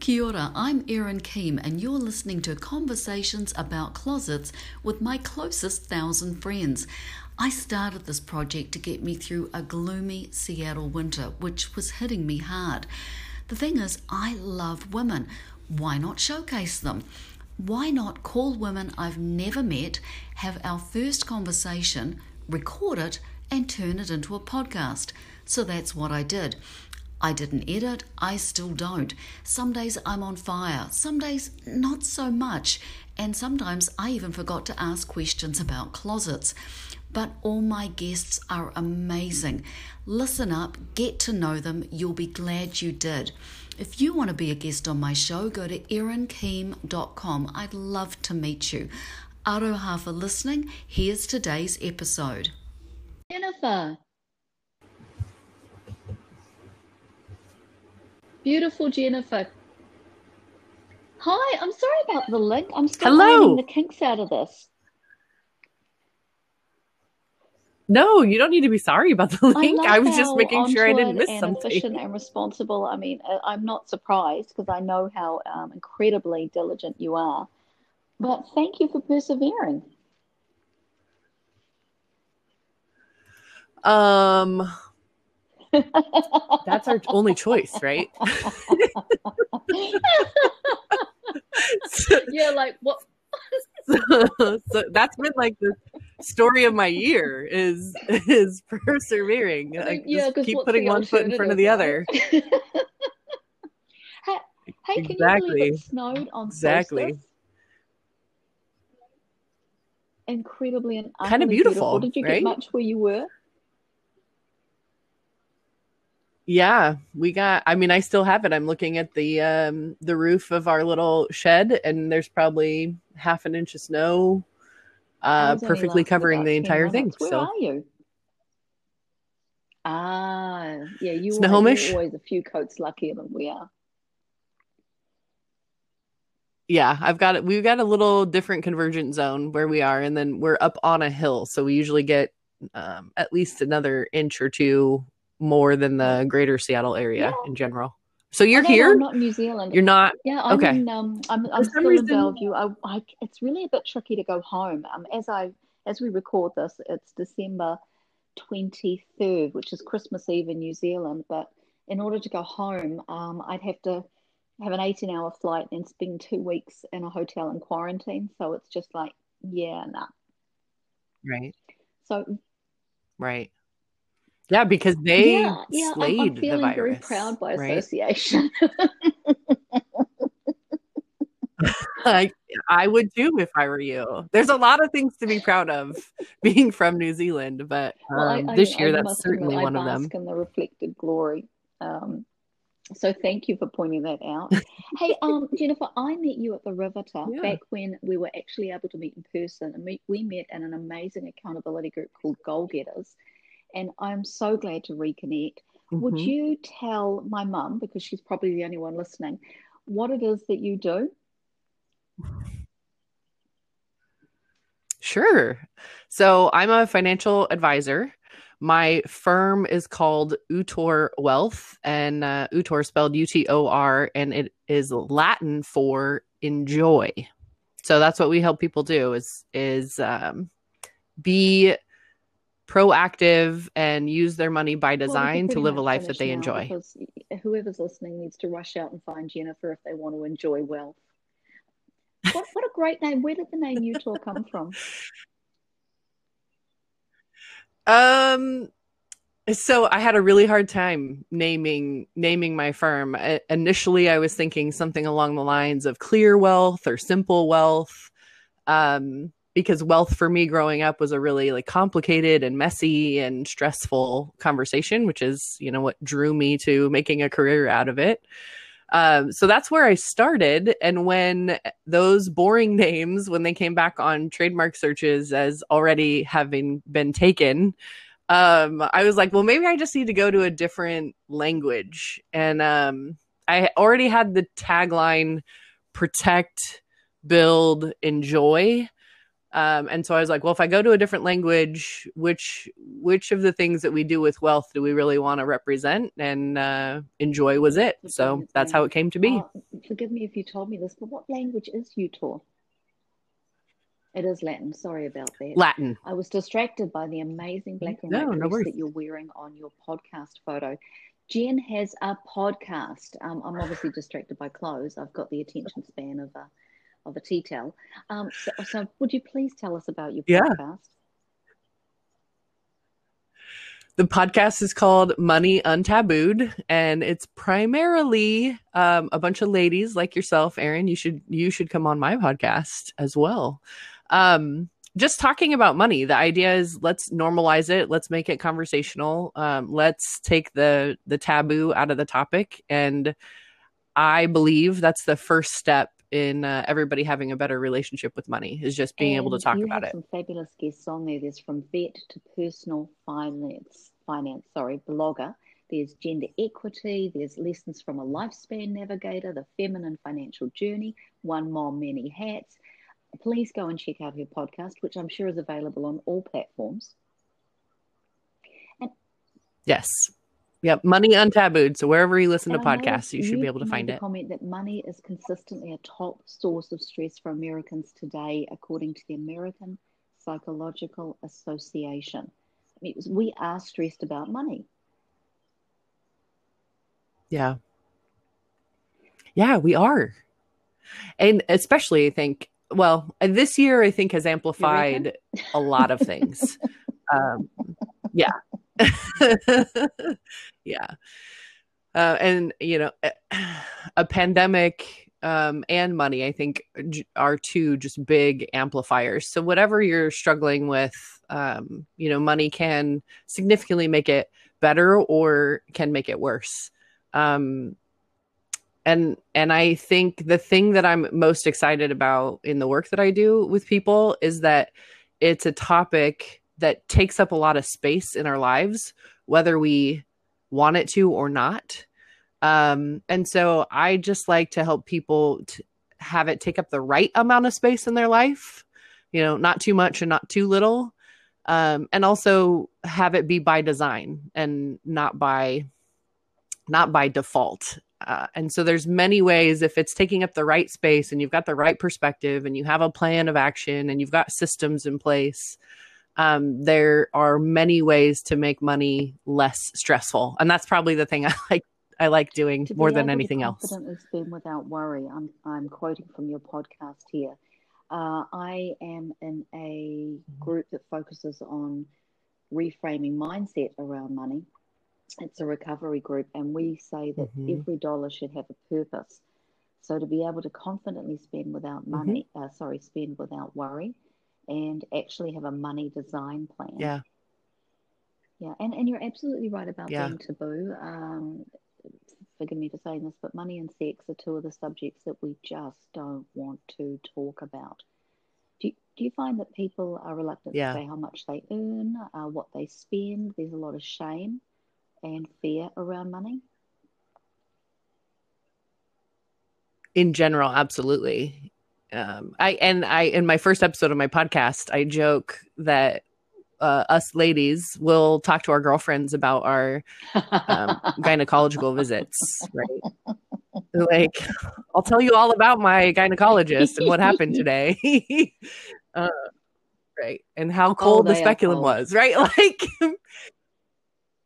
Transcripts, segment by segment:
Kia ora, I'm Erin Keem, and you're listening to Conversations About Closets with my closest thousand friends. I started this project to get me through a gloomy Seattle winter, which was hitting me hard. The thing is, I love women. Why not showcase them? Why not call women I've never met, have our first conversation, record it, and turn it into a podcast? So that's what I did. I didn't edit, I still don't. Some days I'm on fire, some days not so much, and sometimes I even forgot to ask questions about closets. But all my guests are amazing. Listen up, get to know them, you'll be glad you did. If you want to be a guest on my show, go to erinkeem.com. I'd love to meet you. Aroha for listening. Here's today's episode. Jennifer, Beautiful Jennifer. Hi, I'm sorry about the link. I'm still Hello. the kinks out of this. No, you don't need to be sorry about the link. I, I was just making sure I didn't miss and something. Efficient and responsible. I mean, uh, I'm not surprised because I know how um, incredibly diligent you are. But thank you for persevering. Um, that's our only choice, right? so, yeah, like what? so, so, that's been like the story of my year is is persevering. Like yeah, keep putting one foot in front of the other. hey, hey, can exactly. you believe it snowed on exactly. Solstice? Incredibly and kind of beautiful. beautiful. Did you right? get much where you were? Yeah, we got I mean I still have it. I'm looking at the um the roof of our little shed and there's probably half an inch of snow uh perfectly covering the entire thing. Where so. are you? Ah, yeah, you Snohomish. always a few coats luckier than we are. Yeah, I've got it. We've got a little different convergent zone where we are, and then we're up on a hill, so we usually get um, at least another inch or two more than the greater Seattle area yeah. in general. So you're oh, no, here? No, not New Zealand. You're not. Yeah, I'm okay. in, um, I'm, I'm still reason... in Bellevue. I, I, it's really a bit tricky to go home. Um, as I as we record this, it's December 23rd, which is Christmas Eve in New Zealand. But in order to go home, um, I'd have to have an 18 hour flight and spend two weeks in a hotel in quarantine. So it's just like, yeah, nah. Right. So. Right. Yeah, because they yeah, yeah, slayed I'm, I'm feeling the virus, very proud by right? association. I, I would too if I were you. There's a lot of things to be proud of being from New Zealand, but um, well, I, I, this year I that's certainly one of them. In the reflected glory. Um, so thank you for pointing that out. hey, um, Jennifer, I met you at the Riveter yeah. back when we were actually able to meet in person, and we, we met in an amazing accountability group called Goal Getters and I'm so glad to reconnect. Mm-hmm. Would you tell my mum, because she's probably the only one listening, what it is that you do? Sure. So I'm a financial advisor. My firm is called Utor Wealth, and uh, Utor spelled U T O R, and it is Latin for enjoy. So that's what we help people do is is um, be proactive and use their money by design well, to live a life that they enjoy. Whoever's listening needs to rush out and find Jennifer if they want to enjoy wealth. What, what a great name. Where did the name Utor come from? Um, so I had a really hard time naming naming my firm. I, initially, I was thinking something along the lines of clear wealth or simple wealth. Um, because wealth for me growing up was a really like complicated and messy and stressful conversation which is you know what drew me to making a career out of it. Um, so that's where i started. And when those boring names when they came back on trademark searches as already having been taken um, i was like well maybe i just need to go to a different language. And um, i already had the tagline protect build enjoy um, and so I was like, well, if I go to a different language, which which of the things that we do with wealth do we really want to represent? And uh, enjoy was it. So that's how it came to be. forgive me if you told me this, but what language is Utor? It is Latin. Sorry about that. Latin. I was distracted by the amazing black and white No, no dress that you're wearing on your podcast photo. Jen has a podcast. Um, I'm obviously distracted by clothes. I've got the attention span of a of a tea towel. Um, so, so would you please tell us about your Yeah. podcast? The podcast is called Money Untabooed, and it's primarily um, a bunch of ladies like yourself, Erin. You should you should come on my podcast as well. Um, just talking about money. The idea is let's normalize it. Let's make it conversational. Um, let's take the the taboo out of the topic, and I believe that's the first step in uh, everybody having a better relationship with money is just being able to And talk about it. Some fabulous guests on there. There's from vet to personal finance, finance. Sorry, blogger. There's gender equity. There's lessons from a lifespan navigator. The feminine financial journey. One mom, many hats. Please go and check out her podcast, which I'm sure is available on all platforms. Yes. Yep. Money untabooed. So wherever you listen to And know podcasts, you should be able to find it. Comment that money is consistently a top source of stress for Americans today, according to the American Psychological Association. I mean, we are stressed about money. Yeah. Yeah, we are. And especially, I think, well, this year, I think has amplified a lot of things. um, yeah. yeah. Uh, and, you know, a pandemic um, and money, I think, are two just big amplifiers. So, whatever you're struggling with, um, you know, money can significantly make it better or can make it worse. Um, and and I think the thing that I'm most excited about in the work that I do with people is that it's a topic that takes up a lot of space in our lives, whether we want it to or not. Um, and so I just like to help people to have it take up the right amount of space in their life, you know, not too much and not too little. Um, and also have it be by design and not by not by default. Uh, and so there's many ways if it's taking up the right space and you've got the right perspective and you have a plan of action and you've got systems in place um, there are many ways to make money less stressful and that's probably the thing i like i like doing To more than anything else confidently spend without worry. I'm I'm quoting from your podcast here. Uh, I am in a group that focuses on reframing mindset around money. It's a recovery group, and we say that Mhm. every dollar should have a purpose. So to be able to confidently spend without money, uh, sorry, spend without worry, and actually have a money design plan. yeah Yeah, and, and you're absolutely right about Yeah. being taboo. Um, forgive me for saying this, but money and sex are two of the subjects that we just don't want to talk about. Do you, do you find that people are reluctant Yeah. to say how much they earn, uh, what they spend? There's a lot of shame and fear around money. in general absolutely um i and i in my first episode of my podcast i joke that uh, us ladies will talk to our girlfriends about our um, gynecological visits right? Like i'll tell you all about my gynecologist and what happened today. Uh, right and how cold the speculum cold. was right? Like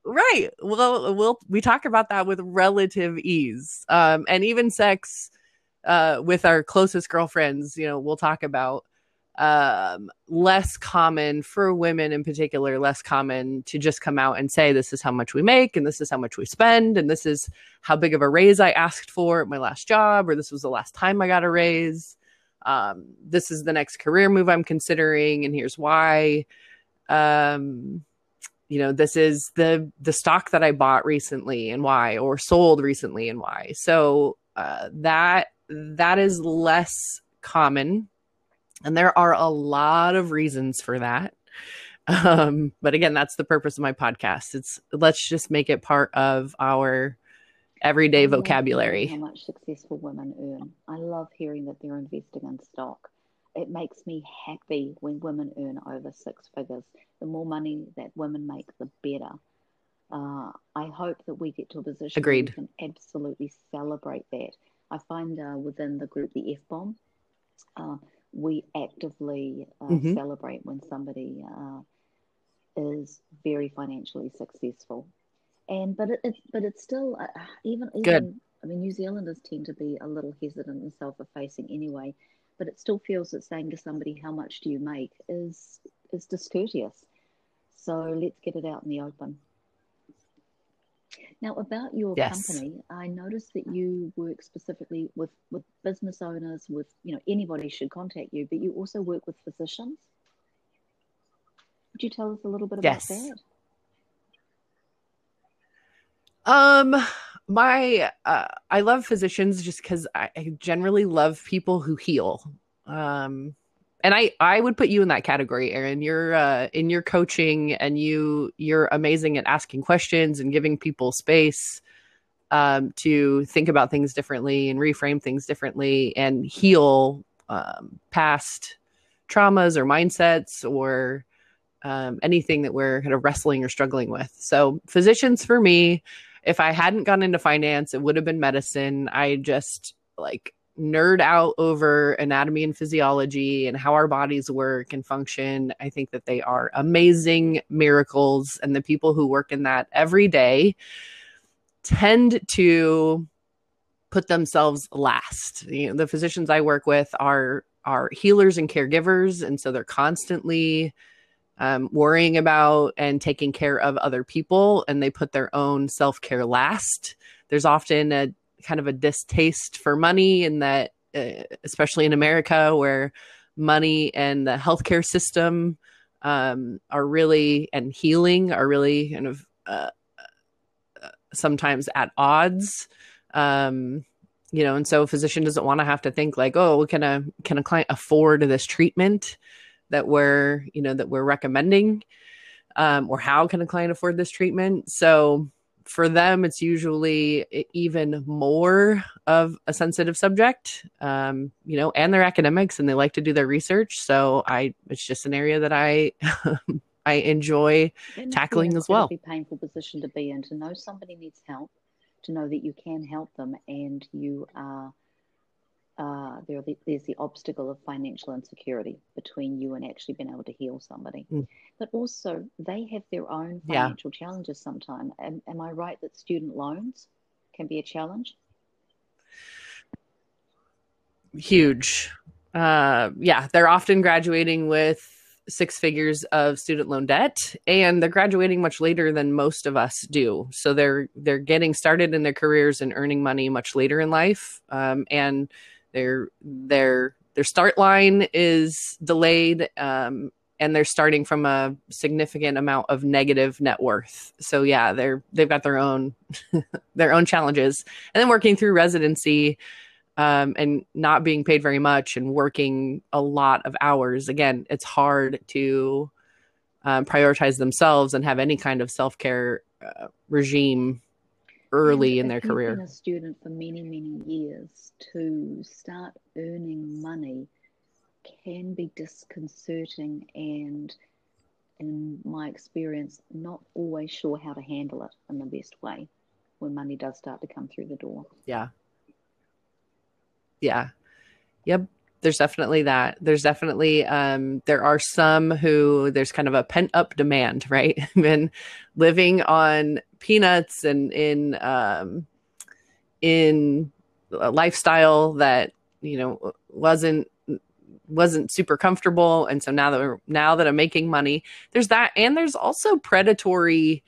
right well we'll we talk about that with relative ease. Um and even sex uh with our closest girlfriends you know we'll talk about um less common for women in particular less common to just come out and say this is how much we make and this is how much we spend and this is how big of a raise i asked for at my last job or this was the last time i got a raise. Um this is the next career move i'm considering and here's why. Um you know this is the the stock that i bought recently and why or sold recently and why. So uh that that is less common and there are a lot of reasons for that um but again that's the purpose of my podcast it's let's just make it part of our everyday I love hearing vocabulary How much successful women earn. I love hearing that they're investing in stock. It makes me happy when women earn over six figures. The more money that women make, the better. Uh, I hope that we get to a position Agreed. where we can absolutely celebrate that. I find uh, within the group, the F bomb, uh, we actively uh, Mhm. celebrate when somebody uh, is very financially successful. And but it, it's but it's still uh, even Good. even I mean New Zealanders tend to be a little hesitant and self-effacing anyway, but it still feels that saying to somebody how much do you make is is discourteous. So let's get it out in the open. Now, about your Yes. company, I noticed that you work specifically with, with business owners, with, you know, anybody should contact you, but you also work with physicians. Could you tell us a little bit about Yes. that? Um, my uh, I love physicians just because I, I generally love people who heal. Um, and I I would put you in that category, Erin. You're uh, in your coaching, and you you're amazing at asking questions and giving people space um, to think about things differently and reframe things differently and heal um, past traumas or mindsets or um, anything that we're kind of wrestling or struggling with. So, physicians for me, if I hadn't gone into finance, it would have been medicine. I just like nerd out over anatomy and physiology and how our bodies work and function. I think that they are amazing miracles. And the people who work in that every day tend to put themselves last. You know, the physicians I work with are are healers and caregivers, and so they're constantly um, worrying about and taking care of other people, and they put their own self care last. There's often a kind of a distaste for money, in that, uh, especially in America, where money and the healthcare system um, are really and healing are really kind of uh, uh, sometimes at odds. Um, you know, and so a physician doesn't want to have to think like, oh, can a can a client afford this treatment that we're you know that we're recommending, um, or how can a client afford this treatment? So for them, it's usually even more of a sensitive subject, um, you know, and they're academics and they like to do their research. So I, it's just an area that I I enjoy be tackling as well. painful position to be in, to know somebody needs help, to know that you can help them, and you are uh, there. There's the obstacle of financial insecurity between you and actually being able to heal somebody. Mm. But also, they have their own Yeah. financial challenges. Sometimes, am, am I right that student loans can be a challenge? huge. Uh, yeah, they're often graduating with six figures of student loan debt, and they're graduating much later than most of us do. So they're they're getting started in their careers and earning money much later in life, um, and their their their start line is delayed. Um, and they're starting from a significant amount of negative net worth. So yeah, they're they've got their own their own challenges, and then working through residency um, and not being paid very much and working a lot of hours. Again, it's hard to um, prioritize themselves and have any kind of self care uh, regime early in their career. a student for many, many years, to start earning money can be disconcerting and, in my experience, not always sure how to handle it in the best way when money does start to come through the door. Yeah. Yeah. Yep. There's definitely that. There's definitely um there are some who there's kind of a pent up demand, right? Been living on peanuts and in um in a lifestyle that, you know, wasn't wasn't super comfortable and so now that now that I'm making money, there's that and there's also predatory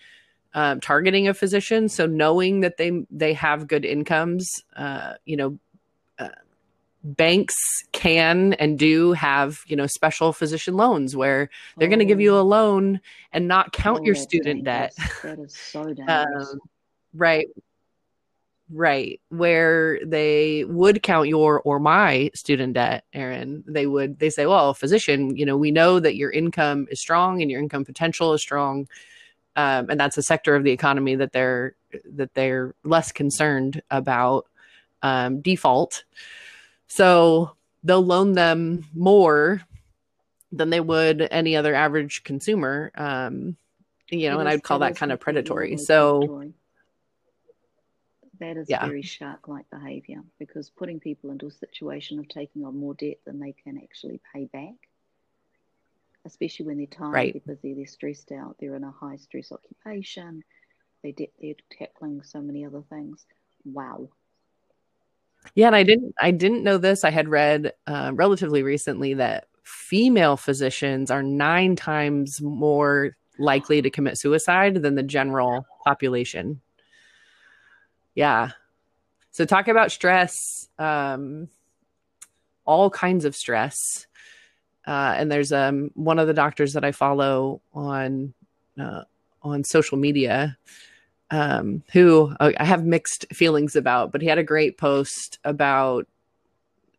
um, targeting of physicians. So knowing that they they have good incomes, uh, you know, uh, banks can and do have you know special physician loans where they're going to give you a loan and not count Oh, your student debt. That is so dangerous. Um, right, right. Where they would count your or my student debt, Erin. They would they say, well, physician, you know, we know that your income is strong and your income potential is strong um, and that's a sector of the economy that they're that they're less concerned about um, default. So they'll loan them more than they would any other average consumer. Um, you know, It and I'd call that kind of predatory. So That is Yeah. very shark like behavior because putting people into a situation of taking on more debt than they can actually pay back, especially when they're tired, Right. they're busy, they're stressed out, they're in a high stress occupation, they de- they're tackling so many other things. Wow. Yeah, and I didn't I didn't know this. I had read uh, relatively recently that female physicians are nine times more likely to commit suicide than the general population. Yeah. So talk about stress, um, all kinds of stress. Uh, and there's um, one of the doctors that I follow on uh, on social media um, who uh, I have mixed feelings about, but he had a great post about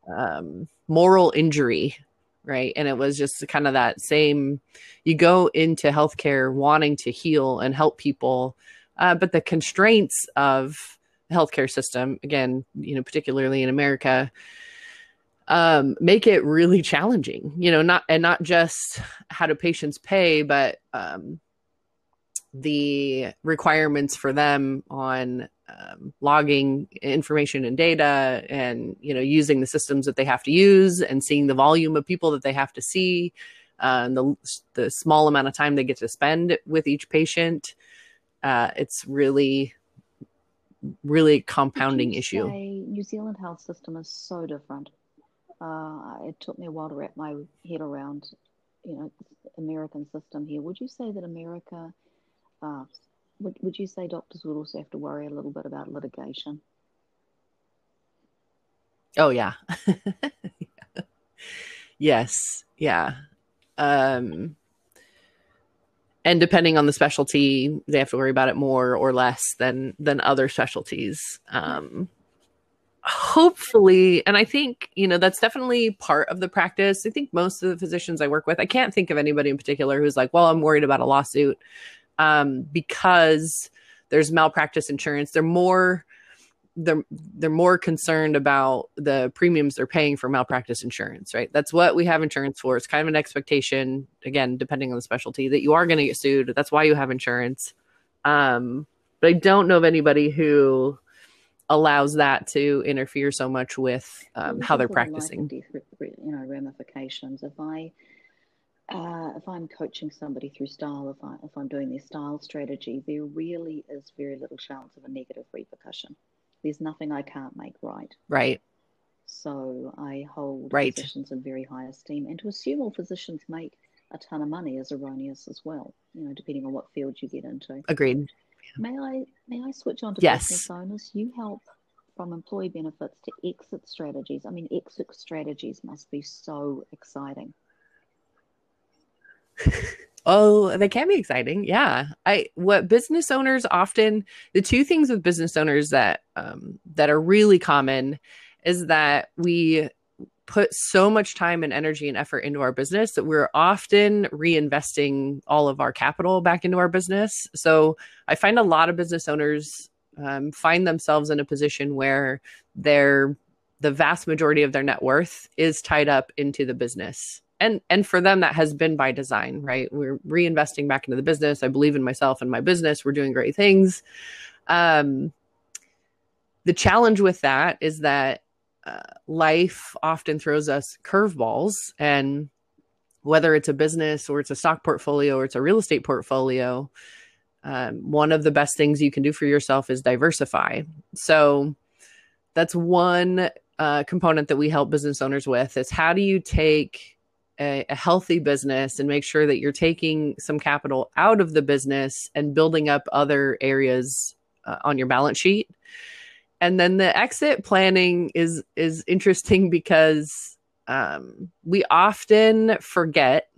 um, moral injury, right? And it was just kind of that same you go into healthcare wanting to heal and help people, uh, but the constraints of the healthcare system, again, you know, particularly in America, um, make it really challenging, you know, not and not just how do patients pay, but um, the requirements for them on um, logging information and data and you know using the systems that they have to use and seeing the volume of people that they have to see uh, and the, the small amount of time they get to spend with each patient uh, it's really really compounding issue New Zealand health system is so different. Uh, it took me a while to wrap my head around, you know, American system here. Would you say that America, uh, would, would you say doctors would also have to worry a little bit about litigation? oh yeah. Yes yeah. Um and depending on the specialty they have to worry about it more or less than than other specialties. Um hopefully and i think you know that's definitely part of the practice. I think most of the physicians i work with i can't think of anybody in particular who's like well i'm worried about a lawsuit um because there's malpractice insurance they're more they're they're more concerned about the premiums they're paying for malpractice insurance, right? That's what we have insurance for. It's kind of an expectation, again, depending on the specialty, that you are going to get sued. That's why you have insurance. Um, but I don't know of anybody who allows that to interfere so much with um, how they're there's all the life practicing. death, re- re- you know, ramifications. If I uh, if I'm coaching somebody through style, if I if I'm doing their style strategy, there really is very little chance of a negative repercussion. There's nothing I can't make right. Right. So I hold Right. physicians in very high esteem, and to assume all physicians make a ton of money is erroneous as well. You know, depending on what field you get into. Agreed. May I may I switch on to Yes. business owners? You help from employee benefits to exit strategies. I mean, exit strategies must be so exciting. Oh, they can be exciting. Yeah. I what business owners often the two things with business owners that um that are really common is that we put so much time and energy and effort into our business that we're often reinvesting all of our capital back into our business. So I find a lot of business owners um, find themselves in a position where they're the vast majority of their net worth is tied up into the business and and for them that has been by design right? We're reinvesting back into the business. I believe in myself and my business. We're doing great things. Um the challenge with that is that uh, life often throws us curveballs and whether it's a business or it's a stock portfolio or it's a real estate portfolio um, one of the best things you can do for yourself is diversify. So that's one uh, component that we help business owners with is how do you take a, a healthy business and make sure that you're taking some capital out of the business and building up other areas uh, on your balance sheet. And then the exit planning is is interesting because um, we often forget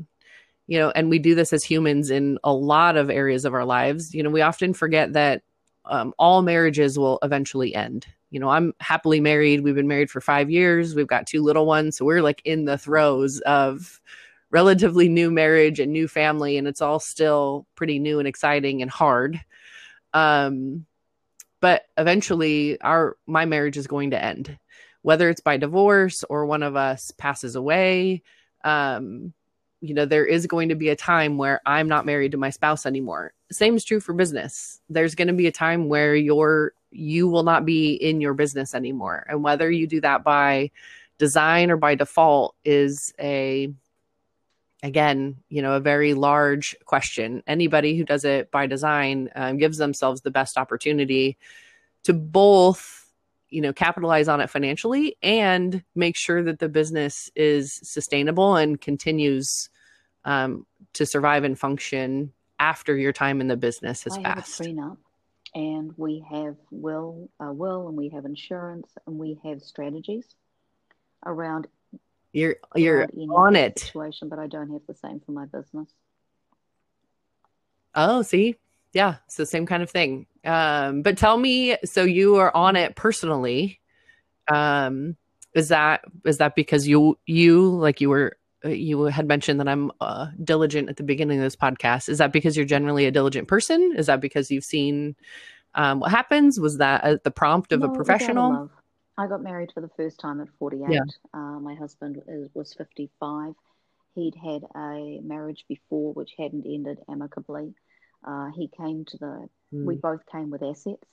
you know and we do this as humans in a lot of areas of our lives. You know we often forget that um, all marriages will eventually end you know i'm happily married. We've been married for five years. We've got two little ones. So we're like in the throes of relatively new marriage and new family and it's all still pretty new and exciting and hard. Um but eventually our my marriage is going to end. Whether it's by divorce or one of us passes away um you know, there is going to be a time where I'm not married to my spouse anymore. Same is true for business. There's going to be a time where you're you will not be in your business anymore. And whether you do that by design or by default is a again, you know, a very large question. Anybody who does it by design um, gives themselves the best opportunity to both, you know, capitalize on it financially and make sure that the business is sustainable and continues um, to survive and function after your time in the business has I passed. have a prenup, and we have will, uh, will, and we have insurance, and we have strategies around You're you're on it. situation, but I don't have the same for my business. Oh, see? Yeah, so same kind of thing. Um, but tell me, so you are on it personally. Um, is that is that because you you like you were uh, you had mentioned that I'm uh, diligent at the beginning of this podcast. Is that because you're generally a diligent person? Is that because you've seen um, what happens? Was that uh, the prompt of No, a professional? I got married for the first time at 48. Yeah. Uh, my husband is, was 55. He'd had a marriage before which hadn't ended amicably. Uh, he came to the, we Mm, both came with assets,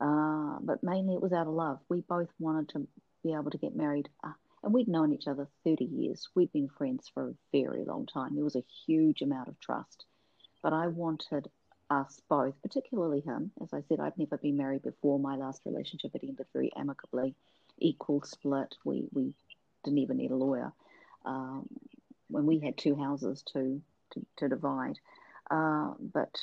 uh, but mainly it was out of love. We both wanted to be able to get married. Uh, and we'd known each other 30 years. We'd been friends for a very long time. There was a huge amount of trust. But I wanted us both, particularly him. As I said, I'd never been married before. My last relationship had ended very amicably, equal split. We we didn't even need a lawyer. Um, when we had two houses to to, to divide, uh, but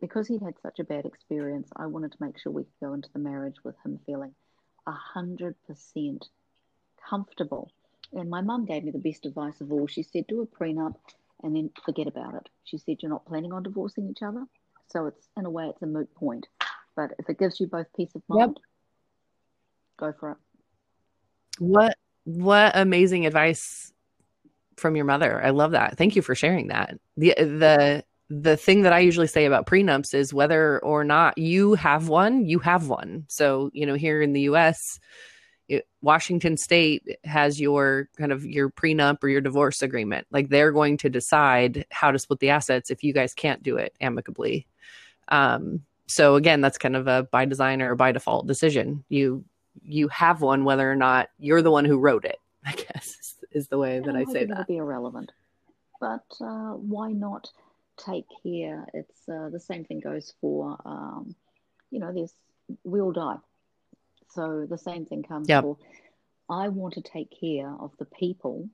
because he'd had such a bad experience, I wanted to make sure we could go into the marriage with him feeling a hundred percent comfortable. And my mum gave me the best advice of all. She said, do a prenup and then forget about it. She said, you're not planning on divorcing each other. So it's, in a way, it's a moot point. But if it gives you both peace of Yep. mind, go for it. What what amazing advice from your mother. I love that. Thank you for sharing that. The the the thing that I usually say about prenups is whether or not you have one, you have one. So, you know, here in the US, it, Washington state has your kind of your prenup or your divorce agreement. Like they're going to decide how to split the assets if you guys can't do it amicably. Um, so again, that's kind of a by design or by default decision. You you have one whether or not you're the one who wrote it. I guess is, the way that I I'm say that. be irrelevant. But uh, why not take care? It's uh, the same thing goes for, um, you know, there's we all die. So the same thing comes Yep. for. I want to take care of the people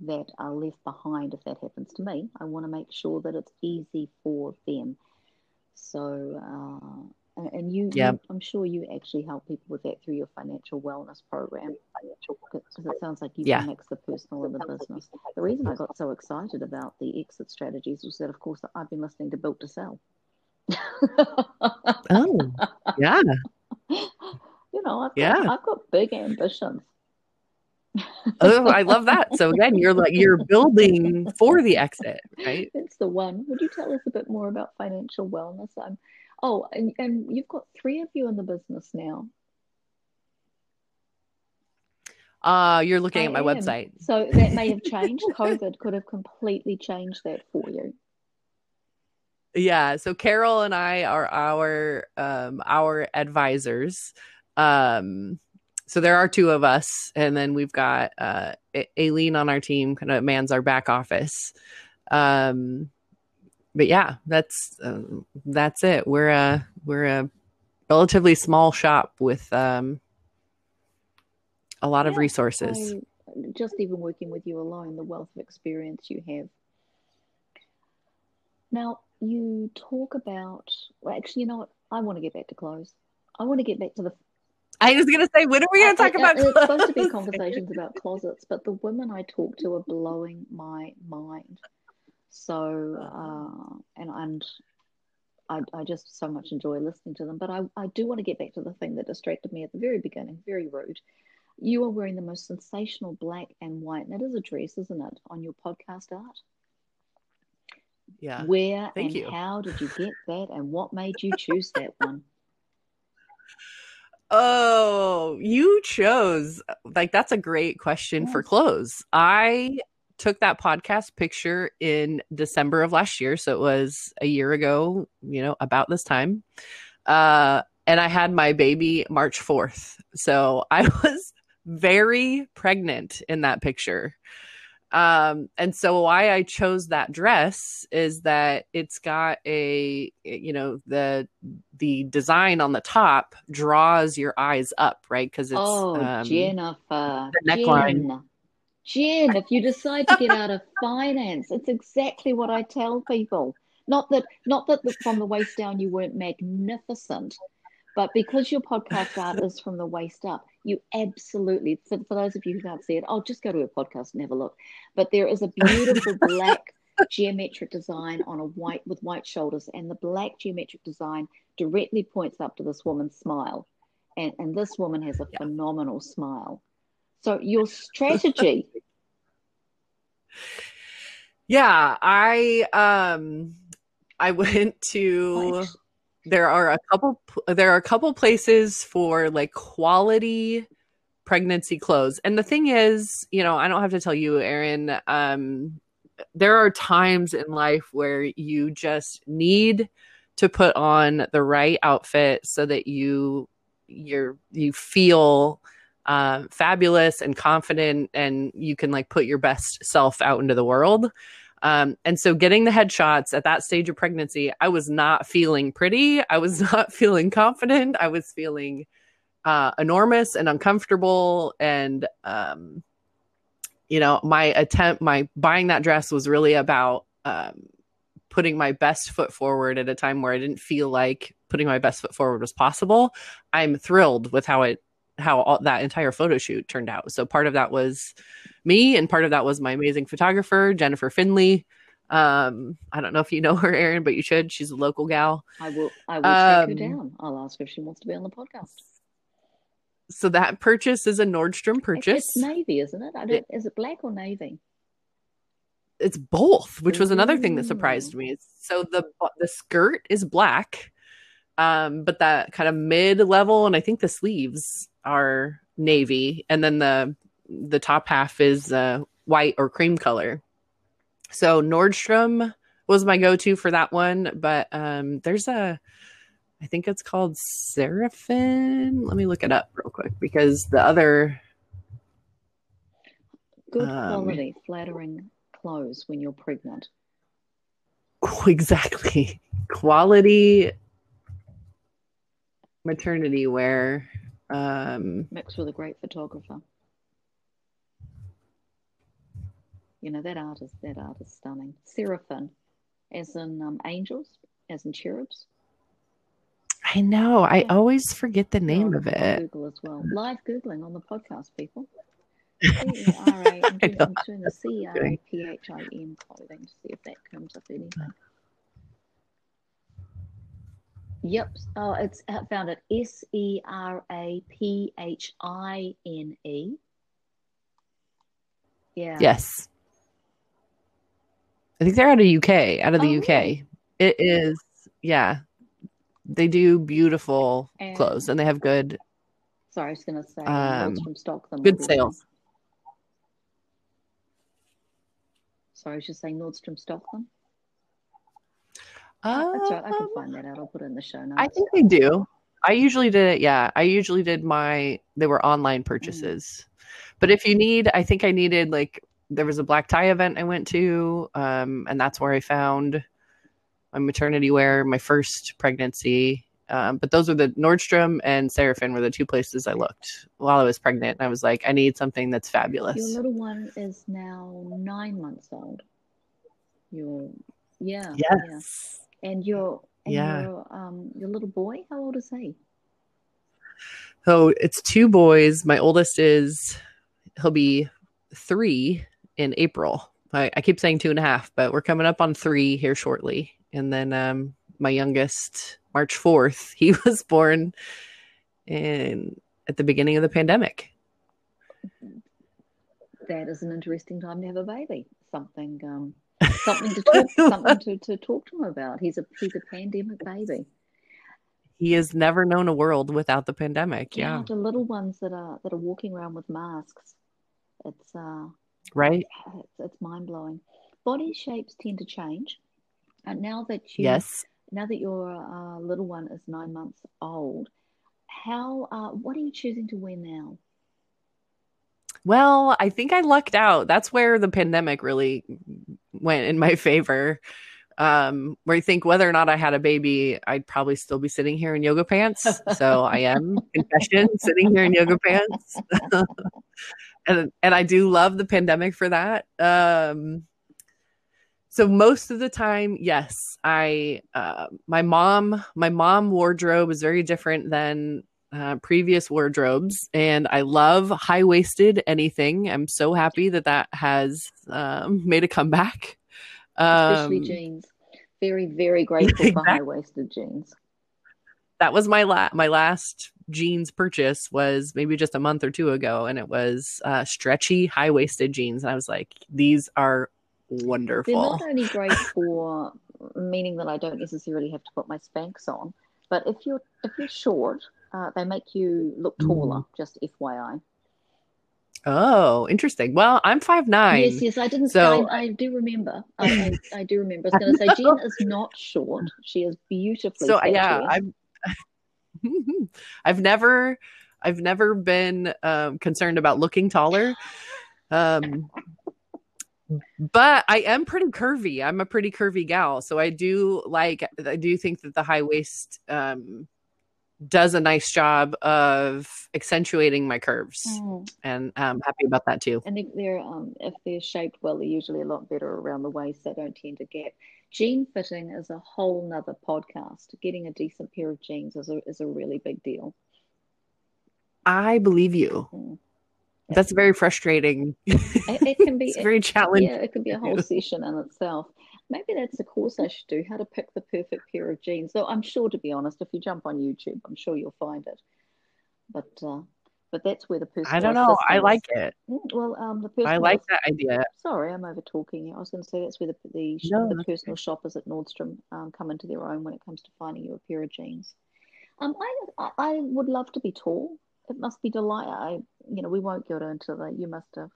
that are left behind if that happens to me. I want to make sure that it's easy for them. So, uh, and- and you, Yep. you, I'm sure you actually help people with that through your financial wellness program. Because it sounds like you Yeah. can mix the personal and the business. The reason I got so excited about the exit strategies was that, of course, I've been listening to Built to Sell. Oh, yeah. you know, I've got, Yeah. I've got big ambitions. Oh, I love that. So again, you're like you're building for the exit, right? That's the one. Would you tell us a bit more about financial wellness? I'm, oh, and, and you've got three of you in the business now. Uh, you're looking I at my am. website. So that may have changed. COVID could have completely changed that for you. Yeah, so Carol and I are our um our advisors. Um so there are two of us and then we've got uh Aileen on our team kind of mans our back office. Um but yeah, that's um, that's it. We're a we're a relatively small shop with um a lot of resources. I, just even working with you alone, the wealth of experience you have. Now, you talk about, well, actually, you know what? I want to get back to clothes. I want to get back to the. I was gonna say, when are we gonna talk I- about? It's supposed to be conversations about closets, but the women I talk to are blowing my mind. So, uh, and and I, I just so much enjoy listening to them. But I, I do want to get back to the thing that distracted me at the very beginning. Very rude. You are wearing the most sensational black and white, and it is a dress, isn't it, on your podcast art? Yeah. Where Thank and you. how did you get that, and what made you choose that one? Oh, you chose like that's a great question for clothes. I took that podcast picture in December of last year. So it was a year ago, you know, about this time. Uh, and I had my baby March 4th. So I was very pregnant in that picture. Um, and so why I chose that dress is that it's got a, you know, the the design on the top draws your eyes up, right? Because it's Oh, um, Jennifer, the neckline. Jen, Jen, if you decide to get out of finance, it's exactly what I tell people. Not that, not that the, from the waist down you weren't magnificent, but because your podcast art is from the waist up, you absolutely, for, for those of you who can't see it, I'll just go to a podcast and have a look. But there is a beautiful black geometric design on a white with white shoulders, and the black geometric design directly points up to this woman's smile. And, and this woman has a phenomenal smile. So your strategy, Yeah, I um I went to Right. There are a couple there are a couple places for like quality pregnancy clothes. And the thing is, you know, I don't have to tell you, Erin, um there are times in life where you just need to put on the right outfit so that you you're you feel um, fabulous and confident and you can like put your best self out into the world um, and so getting the headshots at that stage of pregnancy i was not feeling pretty. I was not feeling confident. I was feeling uh, enormous and uncomfortable. And um, you know my attempt my buying that dress was really about um, putting my best foot forward at a time where i didn't feel like putting my best foot forward was possible. I'm thrilled with how it how all, that entire photo shoot turned out so part of that was me and part of that was my amazing photographer jennifer finley um i don't know if you know her erin but you should she's a local gal I will I will track her Um, down. I'll ask if she wants to be on the podcast. so that purchase is a nordstrom purchase It's navy, isn't it? I don't, is it black or navy? it's both, which was another thing that surprised me. So the the skirt is black, um, but that kind of mid level, and I think the sleeves are navy, and then the the top half is uh, white or cream color. So Nordstrom was my go to for that one, but um, there's a I think it's called Seraphim. Let me look it up real quick because the other Good Um, quality, flattering clothes when you're pregnant. exactly quality maternity wear um mixed with a great photographer. You know that art is that art is stunning. Seraphim, as in um, angels, as in cherubs. i know i Yeah. always forget the name I'll- of it Google as well. Live googling on the podcast, people. C E R A. I'm I doing, know. I'm doing the C R A P H I M clothing to see if that comes up anything. Yep. Oh, it's found it. S E R A P H I N E. Yeah. yes i think they're out of uk out of the Oh, uk really? it is yeah they do beautiful And- clothes and they have good Sorry, I was going to say Um, Nordstrom Stockholm. good sales Sorry, I was just saying Nordstrom Stockholm. That's right. I can find that out. I'll put it in the show notes. I think they do. I usually did it. Yeah, I usually did my. They were online purchases, but if you need, I think I needed like there was a black tie event I went to, um, and that's where I found my maternity wear, my first pregnancy. Um, but those were the Nordstrom and Seraphim were the two places I looked while I was pregnant. And I was like, I need something that's fabulous. Your little one is now nine months old. Your yeah, yeah. And your and Yeah. your um your little boy, how old is he? So it's two boys. My oldest is he'll be three in April. I, I keep saying two and a half, but we're coming up on three here shortly. And then um my youngest, March fourth, he was born in at the beginning of the pandemic. That is an interesting time to have a baby. Something um something to talk something to, to talk to him about. He's a he's a pandemic baby. He has never known a world without the pandemic. Yeah. the little ones that are that are walking around with masks. It's uh Right. It's, it's mind blowing. Body shapes tend to change. And now that you, Yes. now that your uh, little one is nine months old, how, uh, what are you choosing to wear now? Well, I think I lucked out. That's where the pandemic really went in my favor. Um, where I think whether or not I had a baby, I'd probably still be sitting here in yoga pants. So I am confession sitting here in yoga pants. and and I do love the pandemic for that. Um so most of the time, yes, I uh, my mom my mom wardrobe is very different than uh, previous wardrobes, and I love high waisted anything. I'm so happy that that has um, made a comeback. Especially Um, jeans. Very, very grateful for high waisted jeans. that was my la- my last jeans purchase was maybe just a month or two ago, and it was uh, stretchy high waisted jeans, and I was like, these are They're wonderful. not only great for meaning that I don't necessarily have to put my Spanx on, but if you're if you're short, uh, they make you look taller. Mm. Just FYI. Oh, interesting. Well, I'm five nine. Yes, yes, I didn't. So- I, I do remember. I, I, I do remember. I was going to say Jen is not short. She is beautifully. so yeah i've i've never i've never been um concerned about looking taller um but i am pretty curvy i'm a pretty curvy gal so i do like i do think that the high waist um does a nice job of accentuating my curves Mm. and i'm happy about that too And if they're um, if they're shaped well, they're usually a lot better around the waist. They don't tend to get. Jean fitting is a whole nother podcast. Getting a decent pair of jeans is a is a really big deal. i believe you Mm. That's very frustrating It, it can be it's very challenging yeah, it can be a whole session in itself. Maybe that's a course I should do, how to pick the perfect pair of jeans. Though I'm sure, to be honest, if you jump on YouTube, I'm sure you'll find it. But uh, but that's where the person. i don't know i like it Well, um, the person. i like that idea Sorry, I'm over talking. I was going to say that's where the the, No, the personal shoppers at Nordstrom um, come into their own when it comes to finding you a pair of jeans. Um, I I would love to be tall. It must be delight. I you know we won't get into the. You must have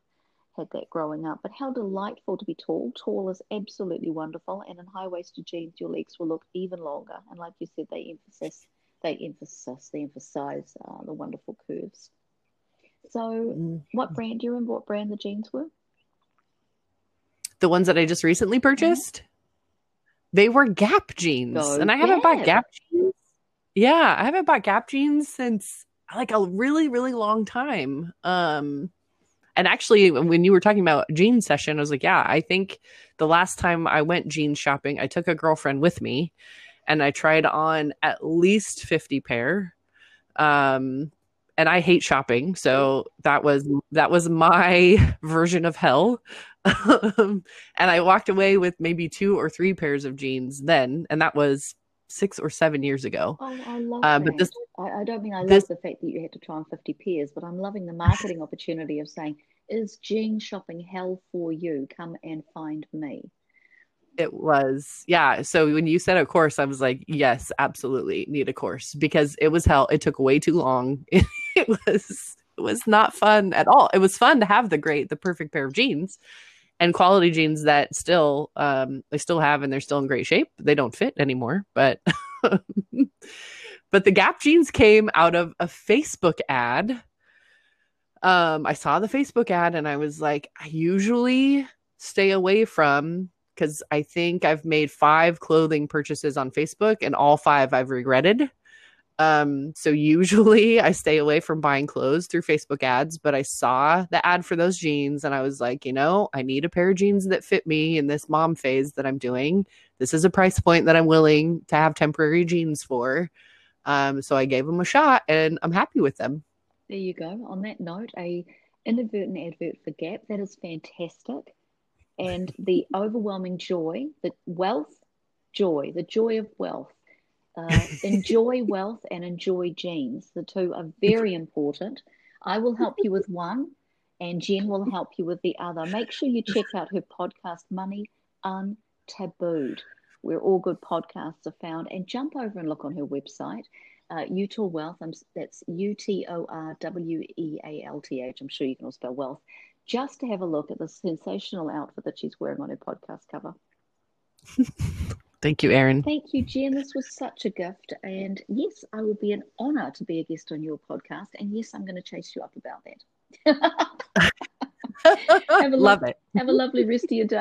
had that growing up, but how delightful to be tall. Tall is absolutely wonderful, and in high waisted jeans, your legs will look even longer. And like you said, they emphasize they emphasize they emphasize uh, the wonderful curves. So, Mm. what brand do you remember? What brand the jeans were? the ones that I just recently purchased, they were Gap jeans, Go and I haven't bought Gap. Gap jeans. Yeah, I haven't bought Gap jeans since like a really, really long time. Um, and actually, when you were talking about jean session, I was like, yeah, I think the last time I went jean shopping, I took a girlfriend with me, and I tried on at least fifty pair. Um, and I hate shopping, so that was that was my version of hell. um, and I walked away with maybe two or three pairs of jeans then, and that was six or seven years ago. Oh, I love Uh, but this- I, I don't mean I this- love the fact that you had to try on 50 pairs, but I'm loving the marketing opportunity of saying, is jean shopping hell for you? Come and find me. It was, yeah. So when you said a course, I was like, yes, absolutely need a course because it was hell. It took way too long. it was, it was not fun at all. It was fun to have the great, the perfect pair of jeans and quality jeans that still, um, they still have and they're still in great shape. They don't fit anymore, but, but the Gap jeans came out of a Facebook ad. Um, I saw the Facebook ad and I was like, I usually stay away from because I think I've made five clothing purchases on Facebook and all five I've regretted. Um, so usually I stay away from buying clothes through Facebook ads, but I saw the ad for those jeans and I was like, you know, I need a pair of jeans that fit me in this mom phase that I'm doing. This is a price point that I'm willing to have temporary jeans for. Um, so I gave them a shot and I'm happy with them. There you go. On that note, a inadvertent advert for Gap. That is fantastic. And the overwhelming joy, the wealth, joy, the joy of wealth. Uh, enjoy wealth and enjoy jeans. The two are very important. I will help you with one, and Jen will help you with the other. Make sure you check out her podcast, Money Untabooed, where all good podcasts are found. And jump over and look on her website, uh, Utor Wealth. I'm, that's U T O R W E A L T H. I'm sure you can all spell wealth. just to have a look at the sensational outfit that she's wearing on her podcast cover. Thank you, Erin. Thank you, Jen. This was such a gift. And yes, I will be an honor to be a guest on your podcast. And yes, I'm going to chase you up about that. Love lo- it. Have a lovely rest of your day.